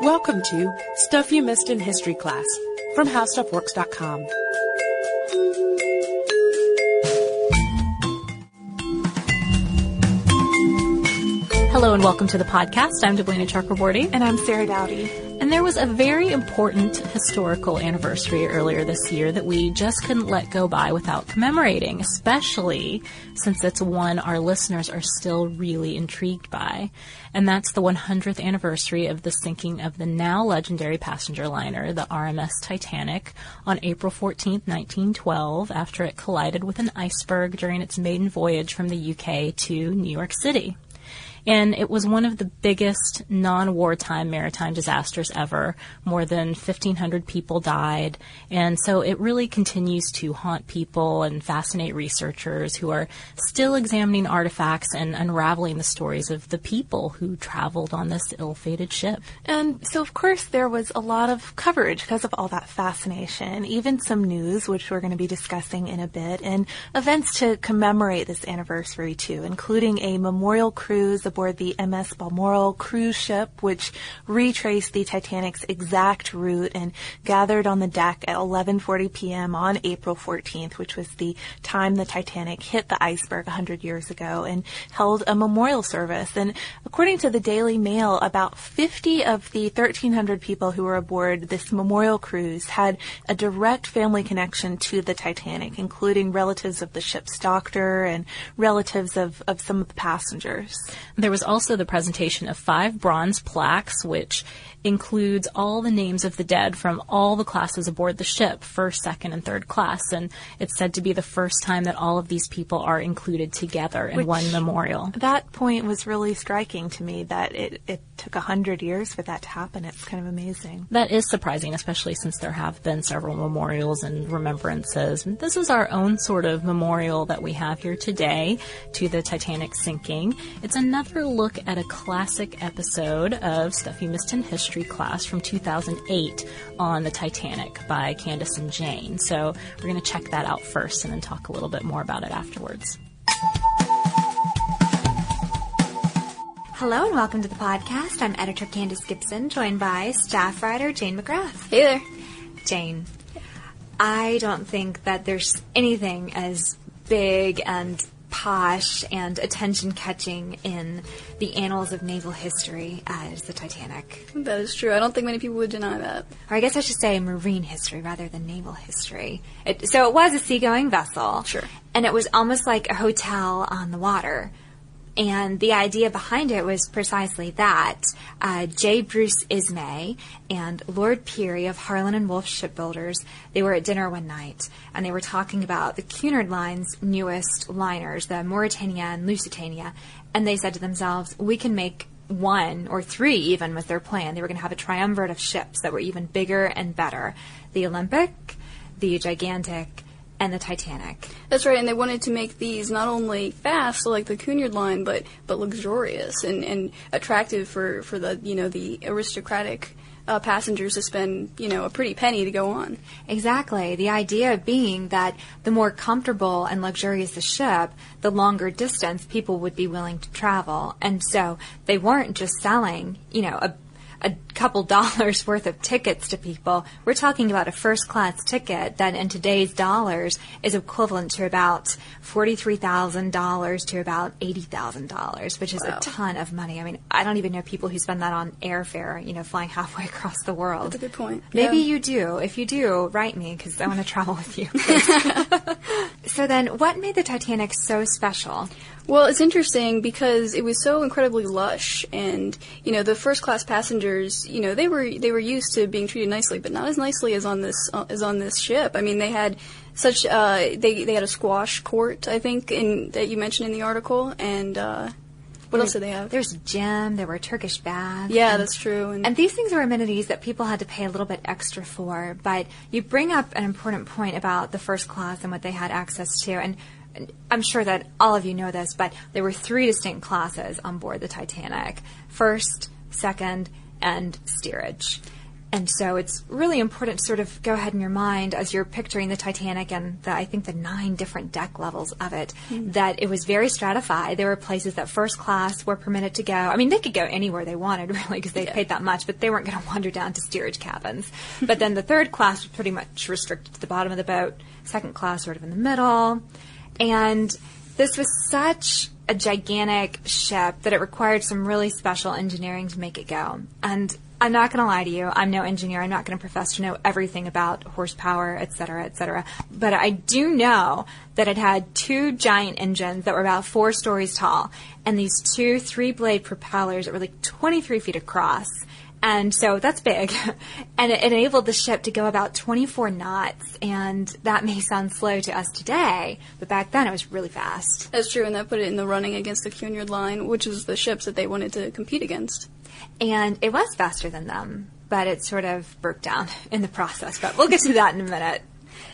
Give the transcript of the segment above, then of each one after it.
Welcome to Stuff You Missed in History Class from HowStuffWorks.com. Hello and welcome to the podcast. I'm Deblina Chakraborty. And I'm Sarah Dowdy. And there was a very important historical anniversary earlier this year that we just couldn't let go by without commemorating, especially since it's one our listeners are still really intrigued by. And that's the 100th anniversary of the sinking of the now legendary passenger liner, the RMS Titanic, on April 14, 1912, after it collided with an iceberg during its maiden voyage from the UK to New York City. And it was one of the biggest non wartime maritime disasters ever. More than 1,500 people died. And so it really continues to haunt people and fascinate researchers who are still examining artifacts and unraveling the stories of the people who traveled on this ill fated ship. And so, of course, there was a lot of coverage because of all that fascination, even some news, which we're going to be discussing in a bit, and events to commemorate this anniversary too, including a memorial cruise aboard the MS Balmoral cruise ship, which retraced the Titanic's exact route and gathered on the deck at 11:40 p.m. on April 14th, which was the time the Titanic hit the iceberg 100 years ago, and held a memorial service. And according to the Daily Mail, about 50 of the 1,300 people who were aboard this memorial cruise had a direct family connection to the Titanic, including relatives of the ship's doctor and relatives of, of some of the passengers. There was also the presentation of five bronze plaques, which includes all the names of the dead from all the classes aboard the ship, first, second, and third class. And it's said to be the first time that all of these people are included together in Which- one memorial. That point was really striking to me that it, it took a hundred years for that to happen. It's kind of amazing. That is surprising, especially since there have been several memorials and remembrances. And this is our own sort of memorial that we have here today to the Titanic sinking. It's another look at a classic episode of Stuff You Missed in History class from 2008 on the Titanic by Candace and Jane. So we're going to check that out first and then talk a little bit more about it afterwards. Hello and welcome to the podcast. I'm editor Candace Gibson, joined by staff writer Jane McGrath. Hey there. Jane, I don't think that there's anything as big and posh and attention catching in the annals of naval history as the Titanic. That is true. I don't think many people would deny that. Or I guess I should say marine history rather than naval history. It, so it was a seagoing vessel. Sure. And it was almost like a hotel on the water. And the idea behind it was precisely that. Uh, J. Bruce Ismay and Lord Pirrie of Harland and Wolff Shipbuilders, they were at dinner one night and they were talking about the Cunard Line's newest liners, the Mauretania and Lusitania. And they said to themselves, we can make one or three even was their plan. They were going to have a triumvirate of ships that were even bigger and better. The Olympic, the Gigantic, and the Titanic. That's right, and they wanted to make these not only fast, like the Cunard line, but but luxurious and, and attractive for, for the you know the aristocratic uh, passengers to spend you know a pretty penny to go on. Exactly. The idea being that the more comfortable and luxurious the ship, the longer distance people would be willing to travel. And so they weren't just selling, you know, a a couple dollars worth of tickets to people. We're talking about a first class ticket that in today's dollars is equivalent to about $43,000 to about $80,000, which is Wow. a ton of money. I mean, I don't even know people who spend that on airfare, you know, flying halfway across the world. That's a good point. Maybe Yeah. you do. If you do, write me because I want to travel with you. so then, what made the Titanic so special? Well, it's interesting because it was so incredibly lush, and you know the first class passengers, you know they were they were used to being treated nicely, but not as nicely as on this uh, as on this ship. I mean, they had such uh, they they had a squash court, I think, in that you mentioned in the article, and uh, what else did they have? There's a gym. There were Turkish baths. Yeah, and- that's true. And, And these things were amenities that people had to pay a little bit extra for. But you bring up an important point about the first class and what they had access to. And, and I'm sure that all of you know this, but there were three distinct classes on board the Titanic first, second, and steerage. And so it's really important to sort of go ahead in your mind as you're picturing the Titanic and the, I think the nine different deck levels of it, mm-hmm. that it was very stratified. There were places that first class were permitted to go. I mean, they could go anywhere they wanted, really, because they yeah. paid that much, but they weren't going to wander down to steerage cabins. but then the third class was pretty much restricted to the bottom of the boat, second class sort of in the middle. And this was such a gigantic ship that it required some really special engineering to make it go. And I'm not going to lie to you. I'm no engineer. I'm not going to profess to know everything about horsepower, et cetera, et cetera. But I do know that it had two giant engines that were about four stories tall and these two three blade propellers that were like 23 feet across and so that's big. and it enabled the ship to go about 24 knots. And that may sound slow to us today, but back then it was really fast. That's true. And that put it in the running against the Cunard line, which is the ships that they wanted to compete against. And it was faster than them, but it sort of broke down in the process. But we'll get to that in a minute.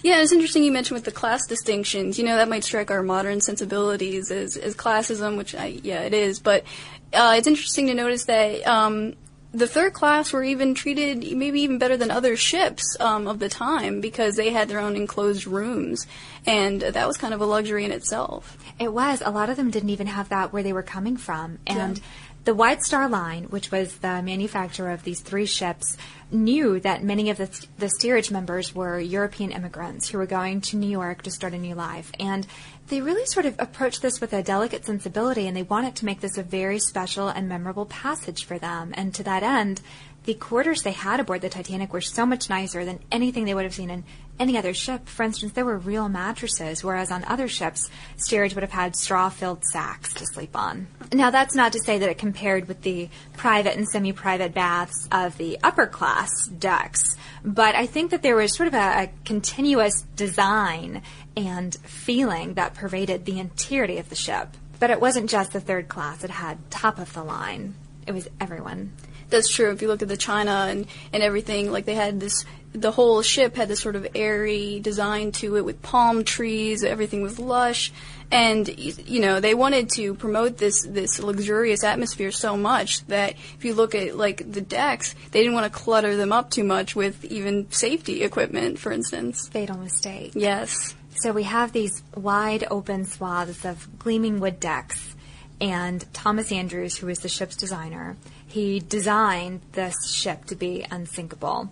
Yeah, it's interesting you mentioned with the class distinctions. You know, that might strike our modern sensibilities as, as classism, which I, yeah, it is. But uh, it's interesting to notice that um, the third class were even treated maybe even better than other ships um, of the time because they had their own enclosed rooms, and that was kind of a luxury in itself. It was. A lot of them didn't even have that where they were coming from, and. Yeah. The White Star Line, which was the manufacturer of these three ships, knew that many of the, the steerage members were European immigrants who were going to New York to start a new life. And they really sort of approached this with a delicate sensibility and they wanted to make this a very special and memorable passage for them. And to that end, the quarters they had aboard the Titanic were so much nicer than anything they would have seen in any other ship. For instance, there were real mattresses, whereas on other ships, steerage would have had straw-filled sacks to sleep on. Now, that's not to say that it compared with the private and semi-private baths of the upper class decks, but I think that there was sort of a, a continuous design and feeling that pervaded the entirety of the ship. But it wasn't just the third class, it had top of the line. It was everyone. That's true. If you look at the China and, and everything, like they had this, the whole ship had this sort of airy design to it with palm trees, everything was lush. And, you know, they wanted to promote this, this luxurious atmosphere so much that if you look at, like, the decks, they didn't want to clutter them up too much with even safety equipment, for instance. Fatal mistake. Yes. So we have these wide open swaths of gleaming wood decks, and Thomas Andrews, who was the ship's designer, he designed this ship to be unsinkable.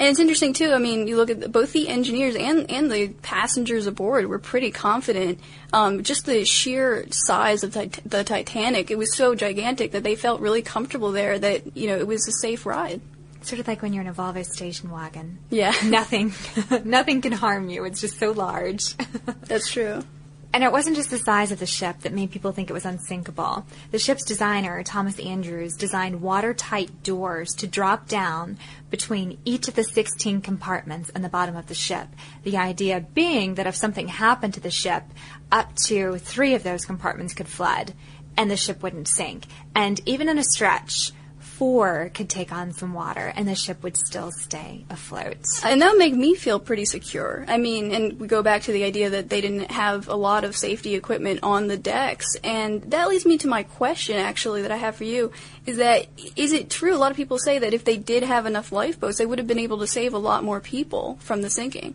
And it's interesting too. I mean, you look at the, both the engineers and and the passengers aboard were pretty confident. Um, just the sheer size of tit- the Titanic, it was so gigantic that they felt really comfortable there. That you know, it was a safe ride. Sort of like when you're in a Volvo station wagon. Yeah. Nothing, nothing can harm you. It's just so large. That's true. And it wasn't just the size of the ship that made people think it was unsinkable. The ship's designer, Thomas Andrews, designed watertight doors to drop down between each of the 16 compartments and the bottom of the ship. The idea being that if something happened to the ship, up to three of those compartments could flood and the ship wouldn't sink. And even in a stretch, four could take on some water and the ship would still stay afloat. And that would make me feel pretty secure. I mean, and we go back to the idea that they didn't have a lot of safety equipment on the decks. And that leads me to my question, actually, that I have for you is that is it true? A lot of people say that if they did have enough lifeboats, they would have been able to save a lot more people from the sinking.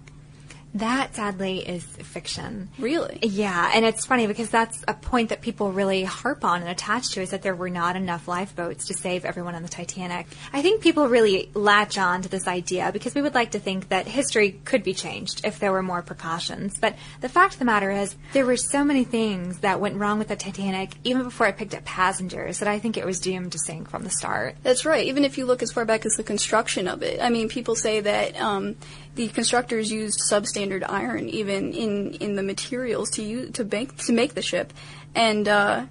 That sadly is fiction. Really? Yeah, and it's funny because that's a point that people really harp on and attach to is that there were not enough lifeboats to save everyone on the Titanic. I think people really latch on to this idea because we would like to think that history could be changed if there were more precautions. But the fact of the matter is there were so many things that went wrong with the Titanic even before it picked up passengers that I think it was doomed to sink from the start. That's right. Even if you look as far back as the construction of it. I mean, people say that um, the constructors used substandard iron even in, in the materials to use to make to make the ship, and uh,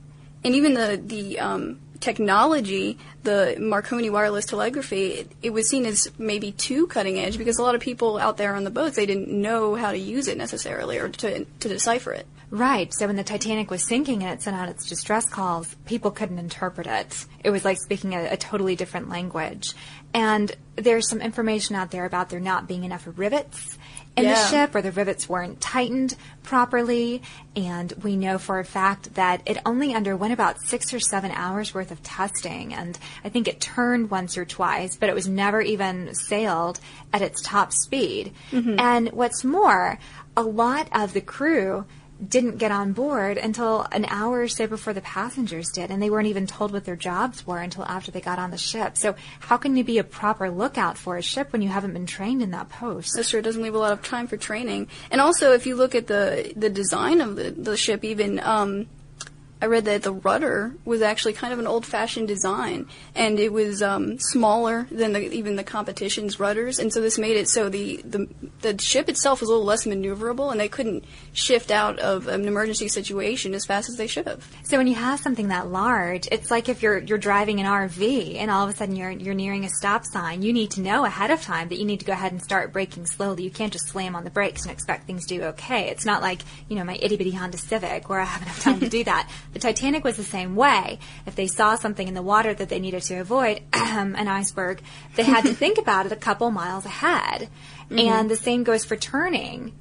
and even the the um, technology, the Marconi wireless telegraphy, it, it, was seen as maybe too cutting edge because a lot of people out there on the boats they didn't know how to use it necessarily or to to decipher it. Right. So when the Titanic was sinking and it sent out its distress calls, people couldn't interpret it. It was like speaking a, a, totally different language. And there's some information out there about there not being enough rivets in Yeah. the ship or the rivets weren't tightened properly. And we know for a fact that it only underwent about six or seven hours worth of testing. And I think it turned once or twice, but it was never even sailed at its top speed. Mm-hmm. And what's more, a lot of the crew didn't get on board until an hour or so before the passengers did, and they weren't even told what their jobs were until after they got on the ship. So, how can you be a proper lookout for a ship when you haven't been trained in that post? That's true. It doesn't leave a lot of time for training. And also, if you look at the the design of the the ship, even um, I read that the rudder was actually kind of an old fashioned design, and it was um, smaller than the, even the competition's rudders, and so this made it so the, the the ship itself was a little less maneuverable, and they couldn't shift out of an emergency situation as fast as they should have. So when you have something that large, it's like if you're you're driving an RV and all of a sudden you're you're nearing a stop sign, you need to know ahead of time that you need to go ahead and start braking slowly. You can't just slam on the brakes and expect things to do okay. It's not like, you know, my itty bitty Honda Civic where I have enough time to do that. The Titanic was the same way. If they saw something in the water that they needed to avoid, an iceberg, they had to think about it a couple miles ahead. Mm-hmm. And the same goes for turning.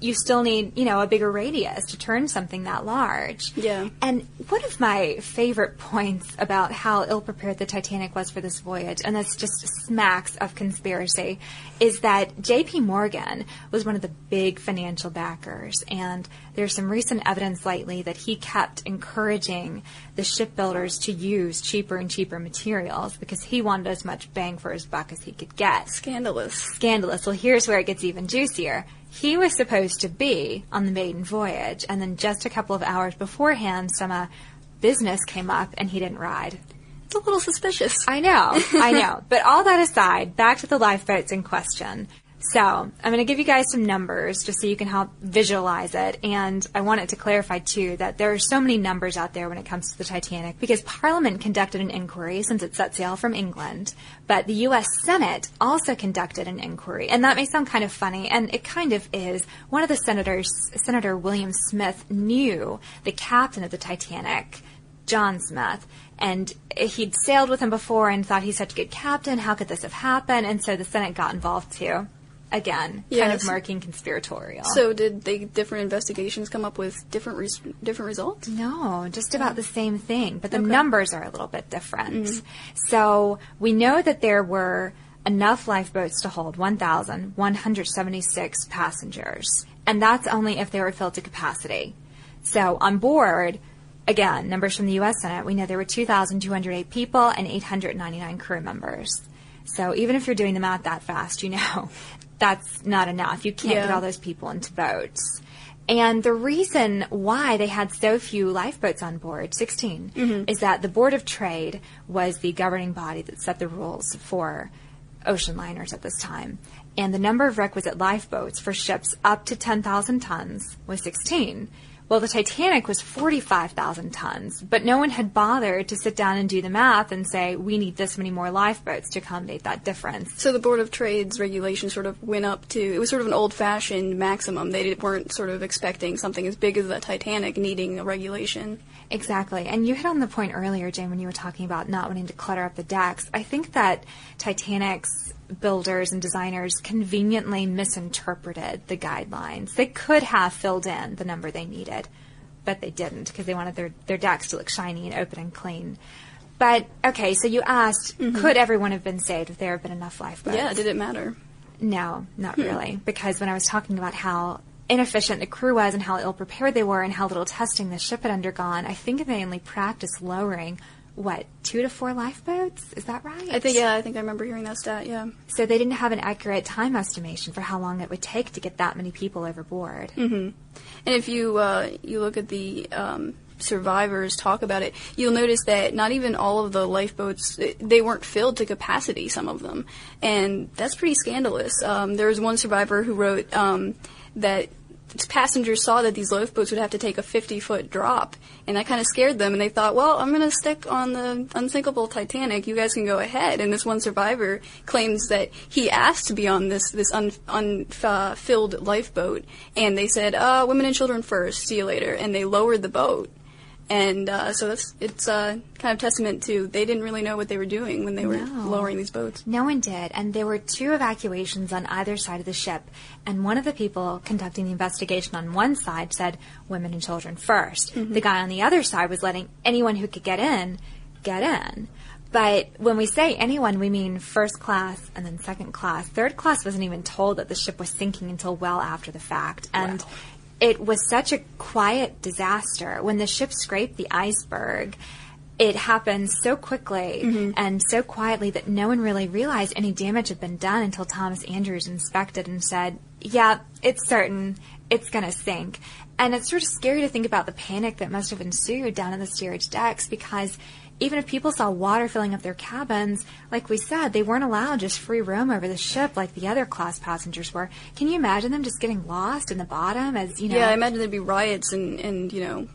You still need, you know, a bigger radius to turn something that large. Yeah. And one of my favorite points about how ill prepared the Titanic was for this voyage, and this just smacks of conspiracy, is that J.P. Morgan was one of the big financial backers. And there's some recent evidence lately that he kept encouraging the shipbuilders to use cheaper and cheaper materials because he wanted as much bang for his buck as he could get Scandalous. scandalous. Well, here's where it gets even juicier. He was supposed to be on the maiden voyage, and then just a couple of hours beforehand, some uh, business came up, and he didn't ride. It's a little suspicious. I know, I know. But all that aside, back to the lifeboats in question. So, I'm going to give you guys some numbers just so you can help visualize it. And I wanted to clarify, too, that there are so many numbers out there when it comes to the Titanic because Parliament conducted an inquiry since it set sail from England. But the U.S. Senate also conducted an inquiry. And that may sound kind of funny, and it kind of is. One of the senators, Senator William Smith, knew the captain of the Titanic. John Smith, and he'd sailed with him before and thought he's such a good captain. How could this have happened? And so the Senate got involved too. Again, kind of marking conspiratorial. So did they different investigations come up with different res- different results? No, just about the same thing, but the numbers are a little bit different. Mm-hmm. So we know that there were enough lifeboats to hold 1,176 passengers, and that's only if they were filled to capacity. So on board, again, numbers from the U.S. Senate, we know there were 2,208 people and 899 crew members. So even if you're doing the math that fast, you know that's not enough. You can't get all those people into boats. And the reason why they had so few lifeboats on board, 16, mm-hmm. is that the Board of Trade was the governing body that set the rules for ocean liners at this time. And the number of requisite lifeboats for ships up to 10,000 tons was 16. Well, the Titanic was 45,000 tons, but no one had bothered to sit down and do the math and say, we need this many more lifeboats to accommodate that difference. So the Board of Trade's regulation sort of went up to it was sort of an old-fashioned maximum. They weren't sort of expecting something as big as the Titanic needing a regulation. Exactly. And you hit on the point earlier, Jane, when you were talking about not wanting to clutter up the decks. I think that Titanic's builders and designers conveniently misinterpreted the guidelines. They could have filled in the number they needed, but they didn't because they wanted their, their decks to look shiny and open and clean. But, okay, so you asked, mm-hmm. could everyone have been saved if there had been enough lifeboats? Yeah, did it matter? No, not hmm. really. Because when I was talking about how inefficient the crew was and how ill prepared they were and how little testing the ship had undergone, I think they only practiced lowering, what, two to four lifeboats? Is that right? I think yeah, I think I remember hearing that stat. Yeah. So they didn't have an accurate time estimation for how long it would take to get that many people overboard. Mm-hmm. And if you uh, you look at the um, survivors talk about it, you'll notice that not even all of the lifeboats they weren't filled to capacity. Some of them, and that's pretty scandalous. Um, there was one survivor who wrote um, that passengers saw that these lifeboats would have to take a 50 foot drop, and that kind of scared them. And they thought, well, I'm going to stick on the unsinkable Titanic. You guys can go ahead. And this one survivor claims that he asked to be on this this unfilled un, lifeboat, and they said, uh, "Women and children first. See you later." And they lowered the boat and uh, so that's it's uh, kind of testament to they didn't really know what they were doing when they were no. lowering these boats. No one did, and there were two evacuations on either side of the ship. And one of the people conducting the investigation on one side said women and children 1st mm-hmm. The guy on the other side was letting anyone who could get in get in. But when we say anyone, we mean first class and then second class. Third class wasn't even told that the ship was sinking until well after the fact. And wow it was such a quiet disaster. When the ship scraped the iceberg, it happened so quickly mm-hmm. and so quietly that no one really realized any damage had been done until Thomas Andrews inspected and said, Yeah, it's certain it's going to sink. And it's sort of scary to think about the panic that must have ensued down in the steerage decks because even if people saw water filling up their cabins, like we said, they weren't allowed just free roam over the ship like the other class passengers were. Can you imagine them just getting lost in the bottom as, you know? Yeah, I imagine there'd be riots and, and you know,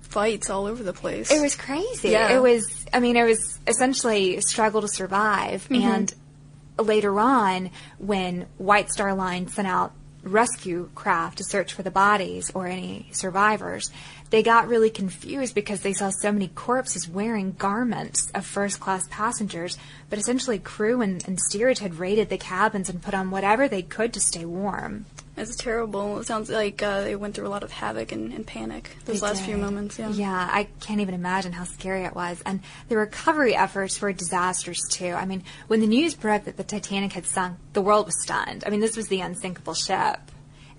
fights all over the place. It was crazy. Yeah. It was, I mean, it was essentially struggle to survive. Mm-hmm. And later on, when White Star Line sent out rescue craft to search for the bodies or any survivors, they got really confused because they saw so many corpses wearing garments of first class passengers, but essentially crew and, and steerage had raided the cabins and put on whatever they could to stay warm. It's terrible. It sounds like uh, they went through a lot of havoc and, and panic those they last did. few moments. Yeah. Yeah, I can't even imagine how scary it was. And the recovery efforts were disastrous too. I mean, when the news broke that the Titanic had sunk, the world was stunned. I mean, this was the unsinkable ship.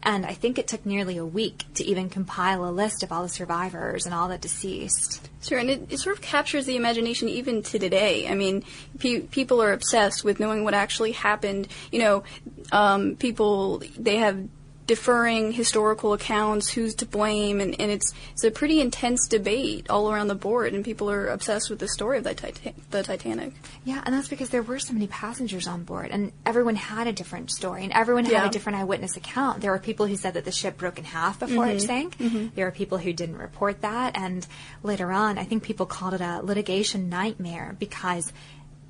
And I think it took nearly a week to even compile a list of all the survivors and all the deceased. Sure, and it, it sort of captures the imagination even to today. I mean, pe- people are obsessed with knowing what actually happened. You know, um, people, they have deferring historical accounts, who's to blame, and, and it's it's a pretty intense debate all around the board, and people are obsessed with the story of the, Tita- the Titanic. Yeah, and that's because there were so many passengers on board, and everyone had a different story, and everyone had yeah. a different eyewitness account. There were people who said that the ship broke in half before mm-hmm. it sank. Mm-hmm. There were people who didn't report that, and later on, I think people called it a litigation nightmare because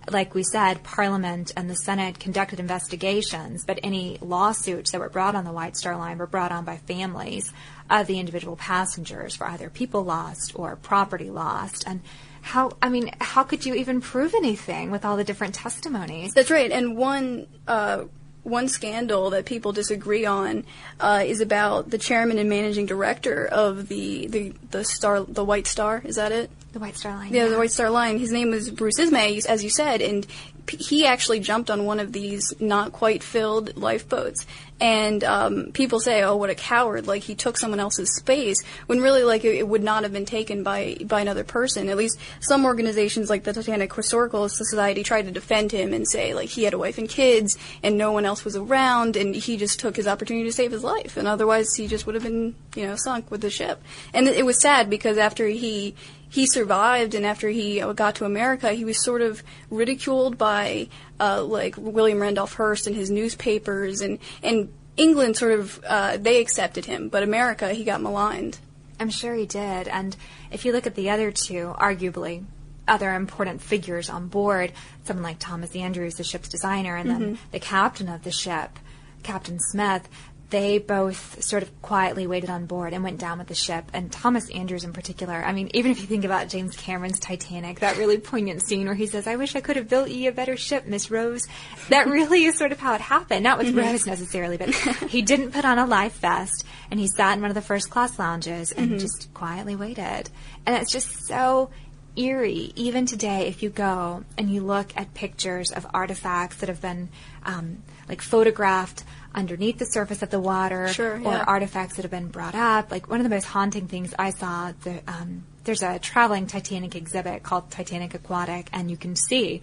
like we said, Parliament and the Senate conducted investigations, but any lawsuits that were brought on the White Star Line were brought on by families of the individual passengers for either people lost or property lost. And how, I mean, how could you even prove anything with all the different testimonies? That's right. And one, uh, one scandal that people disagree on uh, is about the chairman and managing director of the, the the star the White Star. Is that it? The White Star Line. Yeah, yeah, the White Star Line. His name was Bruce Ismay, as you said, and he actually jumped on one of these not quite filled lifeboats. And um, people say, "Oh, what a coward! Like he took someone else's space." When really, like it, it, would not have been taken by by another person. At least some organizations, like the Titanic Historical Society, tried to defend him and say, like he had a wife and kids, and no one else was around, and he just took his opportunity to save his life. And otherwise, he just would have been, you know, sunk with the ship. And it, it was sad because after he he survived, and after he got to America, he was sort of ridiculed by uh, like William Randolph Hearst and his newspapers, and and England sort of uh, they accepted him, but America he got maligned. I'm sure he did, and if you look at the other two, arguably other important figures on board, someone like Thomas Andrews, the ship's designer, and mm-hmm. then the captain of the ship, Captain Smith, they both sort of quietly waited on board and went down with the ship. And Thomas Andrews, in particular, I mean, even if you think about James Cameron's Titanic, that really poignant scene where he says, I wish I could have built you a better ship, Miss Rose. That really is sort of how it happened. Not with mm-hmm. Rose necessarily, but he didn't put on a life vest and he sat in one of the first class lounges and mm-hmm. just quietly waited. And it's just so eerie. Even today, if you go and you look at pictures of artifacts that have been um, like photographed underneath the surface of the water sure, or artifacts that have been brought up. Like one of the most haunting things I saw, the, um, there's a traveling Titanic exhibit called Titanic Aquatic, and you can see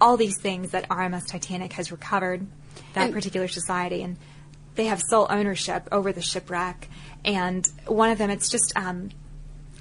all these things that RMS Titanic has recovered, that and particular society, and they have sole ownership over the shipwreck. And one of them, it's just um,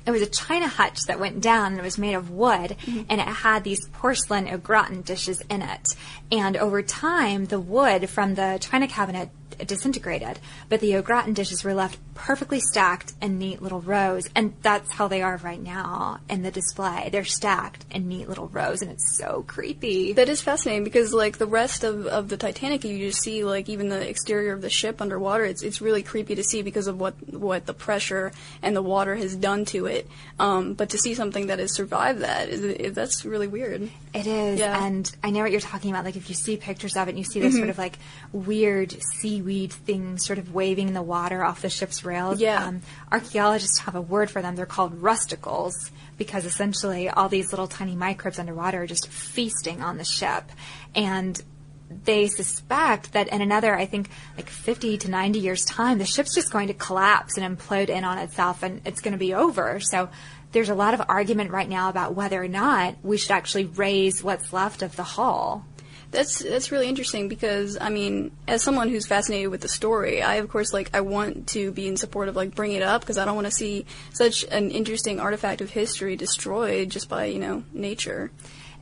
it was a china hutch that went down and it was made of wood mm-hmm. and it had these porcelain au gratin dishes in it. And over time, the wood from the china cabinet disintegrated. But the au gratin dishes were left perfectly stacked in neat little rows, and that's how they are right now in the display. They're stacked in neat little rows, and it's so creepy. That is fascinating because like the rest of, of the Titanic, you just see like even the exterior of the ship underwater. It's it's really creepy to see because of what what the pressure and the water has done to it. Um, but to see something that has survived that, is, that's really weird. It is, Yeah. and I know what you're talking about. Like if you see pictures of it, and you see this sort of like weird seaweed thing sort of waving in the water off the ship's rails. Yeah. Um, archaeologists have a word for them. They're called rusticles because essentially all these little tiny microbes underwater are just feasting on the ship, and they suspect that in another, I think, like 50 to 90 years' time, the ship's just going to collapse and implode in on itself and it's going to be over. So there's a lot of argument right now about whether or not we should actually raise what's left of the hull. That's that's really interesting because I mean, as someone who's fascinated with the story, I of course like I want to be in support of like bringing it up because I don't want to see such an interesting artifact of history destroyed just by you know nature.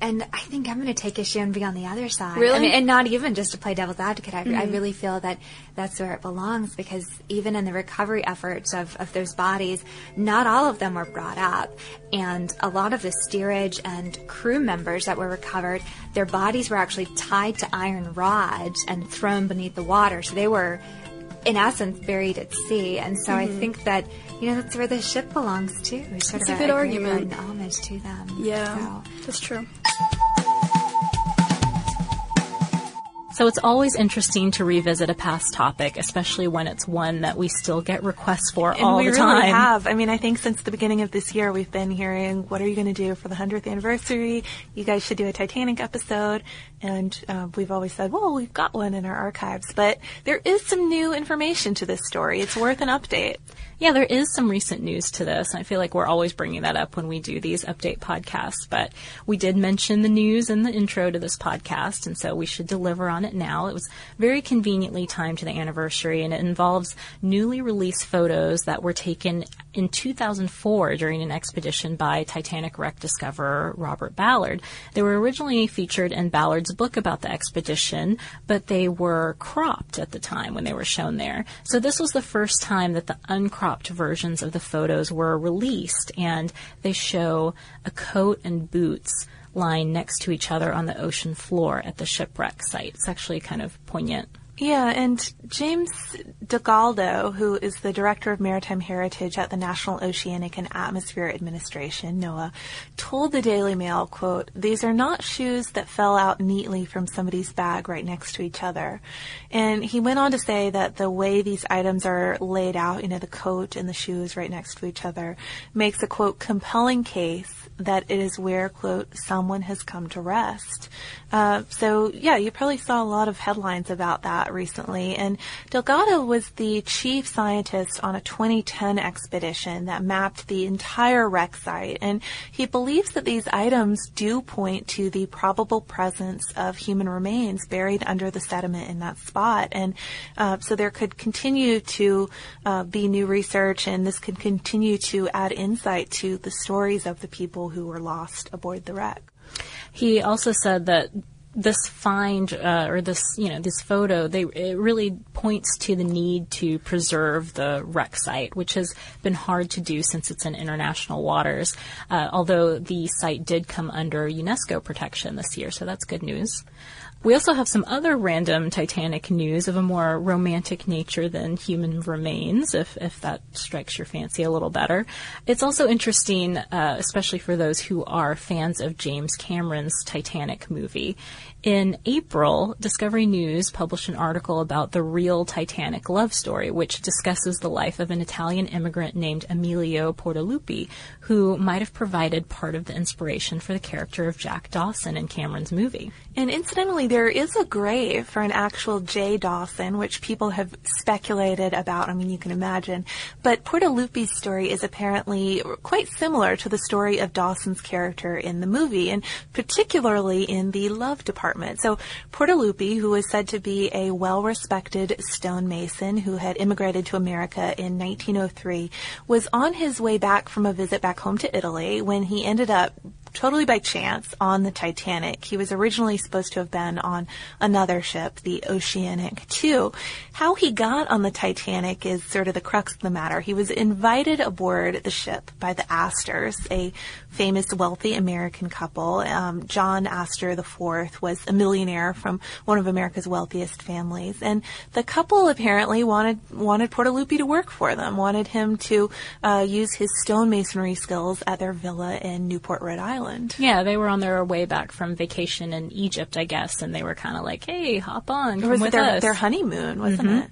And I think I'm going to take issue and be on the other side. Really? I mean, and not even just to play devil's advocate. I, I Mm-hmm. really feel that that's where it belongs because even in the recovery efforts of, of those bodies, not all of them were brought up. And a lot of the steerage and crew members that were recovered, their bodies were actually tied to iron rods and thrown beneath the water. So they were, in essence, buried at sea. And so I think that, you know, that's where the ship belongs too. It's sort It's of a good argument. and homage to them. Yeah, So- that's true. So it's always interesting to revisit a past topic, especially when it's one that we still get requests for And all we the really time. have. I mean, I think since the beginning of this year, we've been hearing, what are you going to do for the 100th anniversary? You guys should do a Titanic episode. And uh, we've always said, well, we've got one in our archives. But there is some new information to this story. It's worth an update. Yeah, there is some recent news to this. I feel like we're always bringing that up when we do these update podcasts, but we did mention the news in the intro to this podcast, and so we should deliver on it now. It was very conveniently timed to the anniversary, and it involves newly released photos that were taken in 2004 during an expedition by Titanic wreck discoverer Robert Ballard. They were originally featured in Ballard's book about the expedition, but they were cropped at the time when they were shown there. So this was the first time that the uncropped versions of the photos were released, and they show a coat and boots lying next to each other on the ocean floor at the shipwreck site. It's actually kind of poignant. Yeah, and James Delgado, who is the Director of Maritime Heritage at the National Oceanic and Atmospheric Administration, NOAA, told the Daily Mail, quote, these are not shoes that fell out neatly from somebody's bag right next to each other. And he went on to say that the way these items are laid out, you know, the coat and the shoes right next to each other, makes a, quote, compelling case that it is where, quote, someone has come to rest. Uh, so, yeah, you probably saw a lot of headlines about that recently. And Delgado was the chief scientist on a 2010 expedition that mapped the entire wreck site. And he believes that these items do point to the probable presence of human remains buried under the sediment in that spot. And uh, so there could continue to uh, be new research, and this could continue to add insight to the stories of the people who were lost aboard the wreck. He also said that this find uh, or this you know this photo they it really points to the need to preserve the wreck site which has been hard to do since it's in international waters uh, although the site did come under UNESCO protection this year so that's good news we also have some other random Titanic news of a more romantic nature than human remains, if, if that strikes your fancy a little better. It's also interesting, uh, especially for those who are fans of James Cameron's Titanic movie. In April, Discovery News published an article about the real Titanic love story, which discusses the life of an Italian immigrant named Emilio Portaluppi, who might have provided part of the inspiration for the character of Jack Dawson in Cameron's movie. And incidentally, there is a grave for an actual J. Dawson, which people have speculated about. I mean, you can imagine. But Portaluppi's story is apparently quite similar to the story of Dawson's character in the movie, and particularly in the love department. So Portaluppi, who is said to be a well-respected stonemason who had immigrated to America in 1903, was on his way back from a visit back home to Italy when he ended up totally by chance on the Titanic. He was originally supposed to have been on another ship, the Oceanic II. How he got on the Titanic is sort of the crux of the matter. He was invited aboard the ship by the Astors, a famous wealthy American couple. Um, John Astor IV was a millionaire from one of America's wealthiest families, and the couple apparently wanted wanted Portaluppi to work for them, wanted him to uh, use his stonemasonry skills at their villa in Newport, Rhode Island. Yeah, they were on their way back from vacation in Egypt, I guess, and they were kind of like, "Hey, hop on, come was with their, us." their honeymoon, wasn't mm-hmm. it?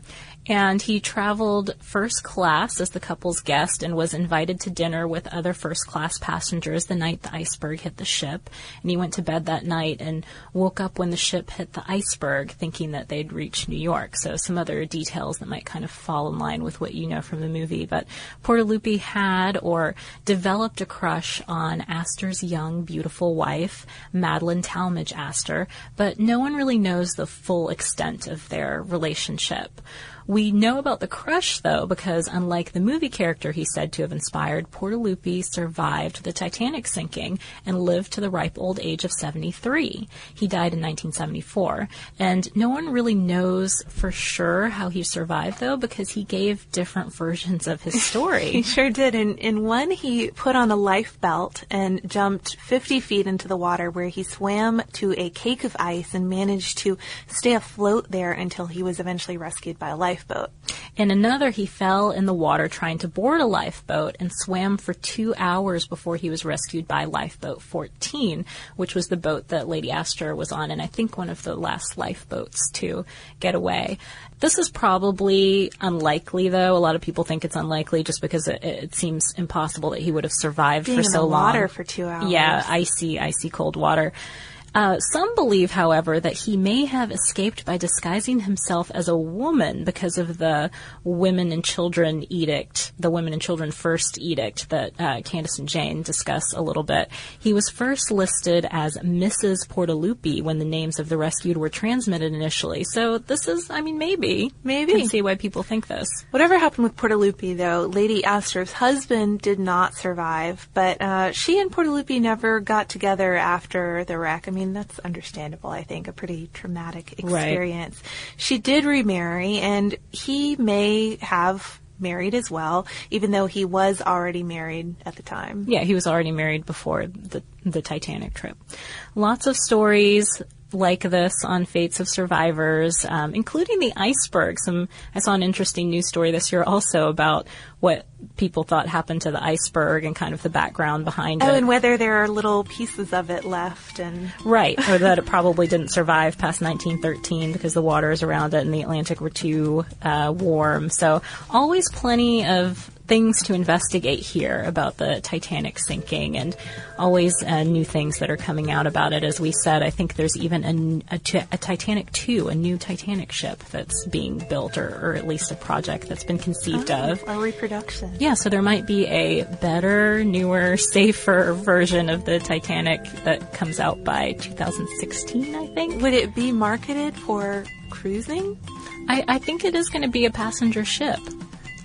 And he traveled first class as the couple's guest and was invited to dinner with other first class passengers the night the iceberg hit the ship. And he went to bed that night and woke up when the ship hit the iceberg thinking that they'd reached New York. So some other details that might kind of fall in line with what you know from the movie. But Portaluppi had or developed a crush on Astor's young, beautiful wife, Madeline Talmage Astor, but no one really knows the full extent of their relationship. We know about the crush, though, because unlike the movie character he's said to have inspired, Portaluppi survived the Titanic sinking and lived to the ripe old age of 73. He died in 1974, and no one really knows for sure how he survived, though, because he gave different versions of his story. He sure did. In, in one, he put on a life belt and jumped 50 feet into the water where he swam to a cake of ice and managed to stay afloat there until he was eventually rescued by a lifeboat. In another, he fell in the water trying to board a lifeboat and swam for two hours before he was rescued by Lifeboat 14, which was the boat that Lady Astor was on, and I think one of the last lifeboats to get away. This is probably unlikely, though. A lot of people think it's unlikely just because it, it seems impossible that he would have survived Being for in so the long. water for two hours. Yeah, icy, icy cold water. Uh, some believe, however, that he may have escaped by disguising himself as a woman because of the women and children edict, the women and children first edict that uh, Candace and Jane discuss a little bit. He was first listed as Mrs. Portaluppi when the names of the rescued were transmitted initially. So this is, I mean, maybe. Maybe. I can see why people think this. Whatever happened with Portaluppi, though, Lady Astor's husband did not survive, but uh, she and Portaluppi never got together after the wreck. I mean, that's understandable, I think, a pretty traumatic Right. experience. She did remarry, and he may have married as well, even though he was already married at the time. Yeah, he was already married before the the Titanic trip. Lots of stories like this on fates of survivors, um, including the iceberg. Some I saw an interesting news story this year also about what people thought happened to the iceberg and kind of the background behind Oh, it. and whether there are little pieces of it left, and Right, or that it probably didn't survive past 1913 because the waters around it in the Atlantic were too uh, warm. So, always plenty of things to investigate here about the Titanic sinking, and always uh, new things that are coming out about it. As we said, I think there's even a Titanic 2, a new Titanic ship that's being built, or, or at least a project that's been conceived of. a reproduction. Yeah, so there might be a better, newer, safer version of the Titanic that comes out by 2016, I think. Would it be marketed for cruising? I, I think it is going to be a passenger ship.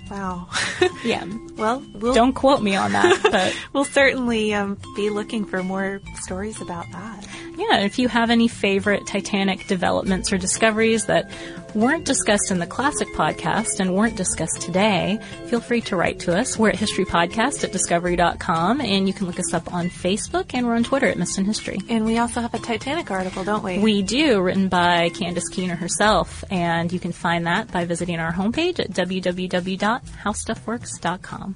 Wow. Yeah. well, we'll Don't quote me on that, but we'll certainly um, be looking for more stories about that. Yeah, if you have any favorite Titanic developments or discoveries that weren't discussed in the classic podcast and weren't discussed today, feel free to write to us. We're at historypodcast at discovery.com and you can look us up on Facebook and we're on Twitter at Missed in History. And we also have a Titanic article, don't we? We do, written by Candace Keener herself, and you can find that by visiting our homepage at www.howstuffworks.com.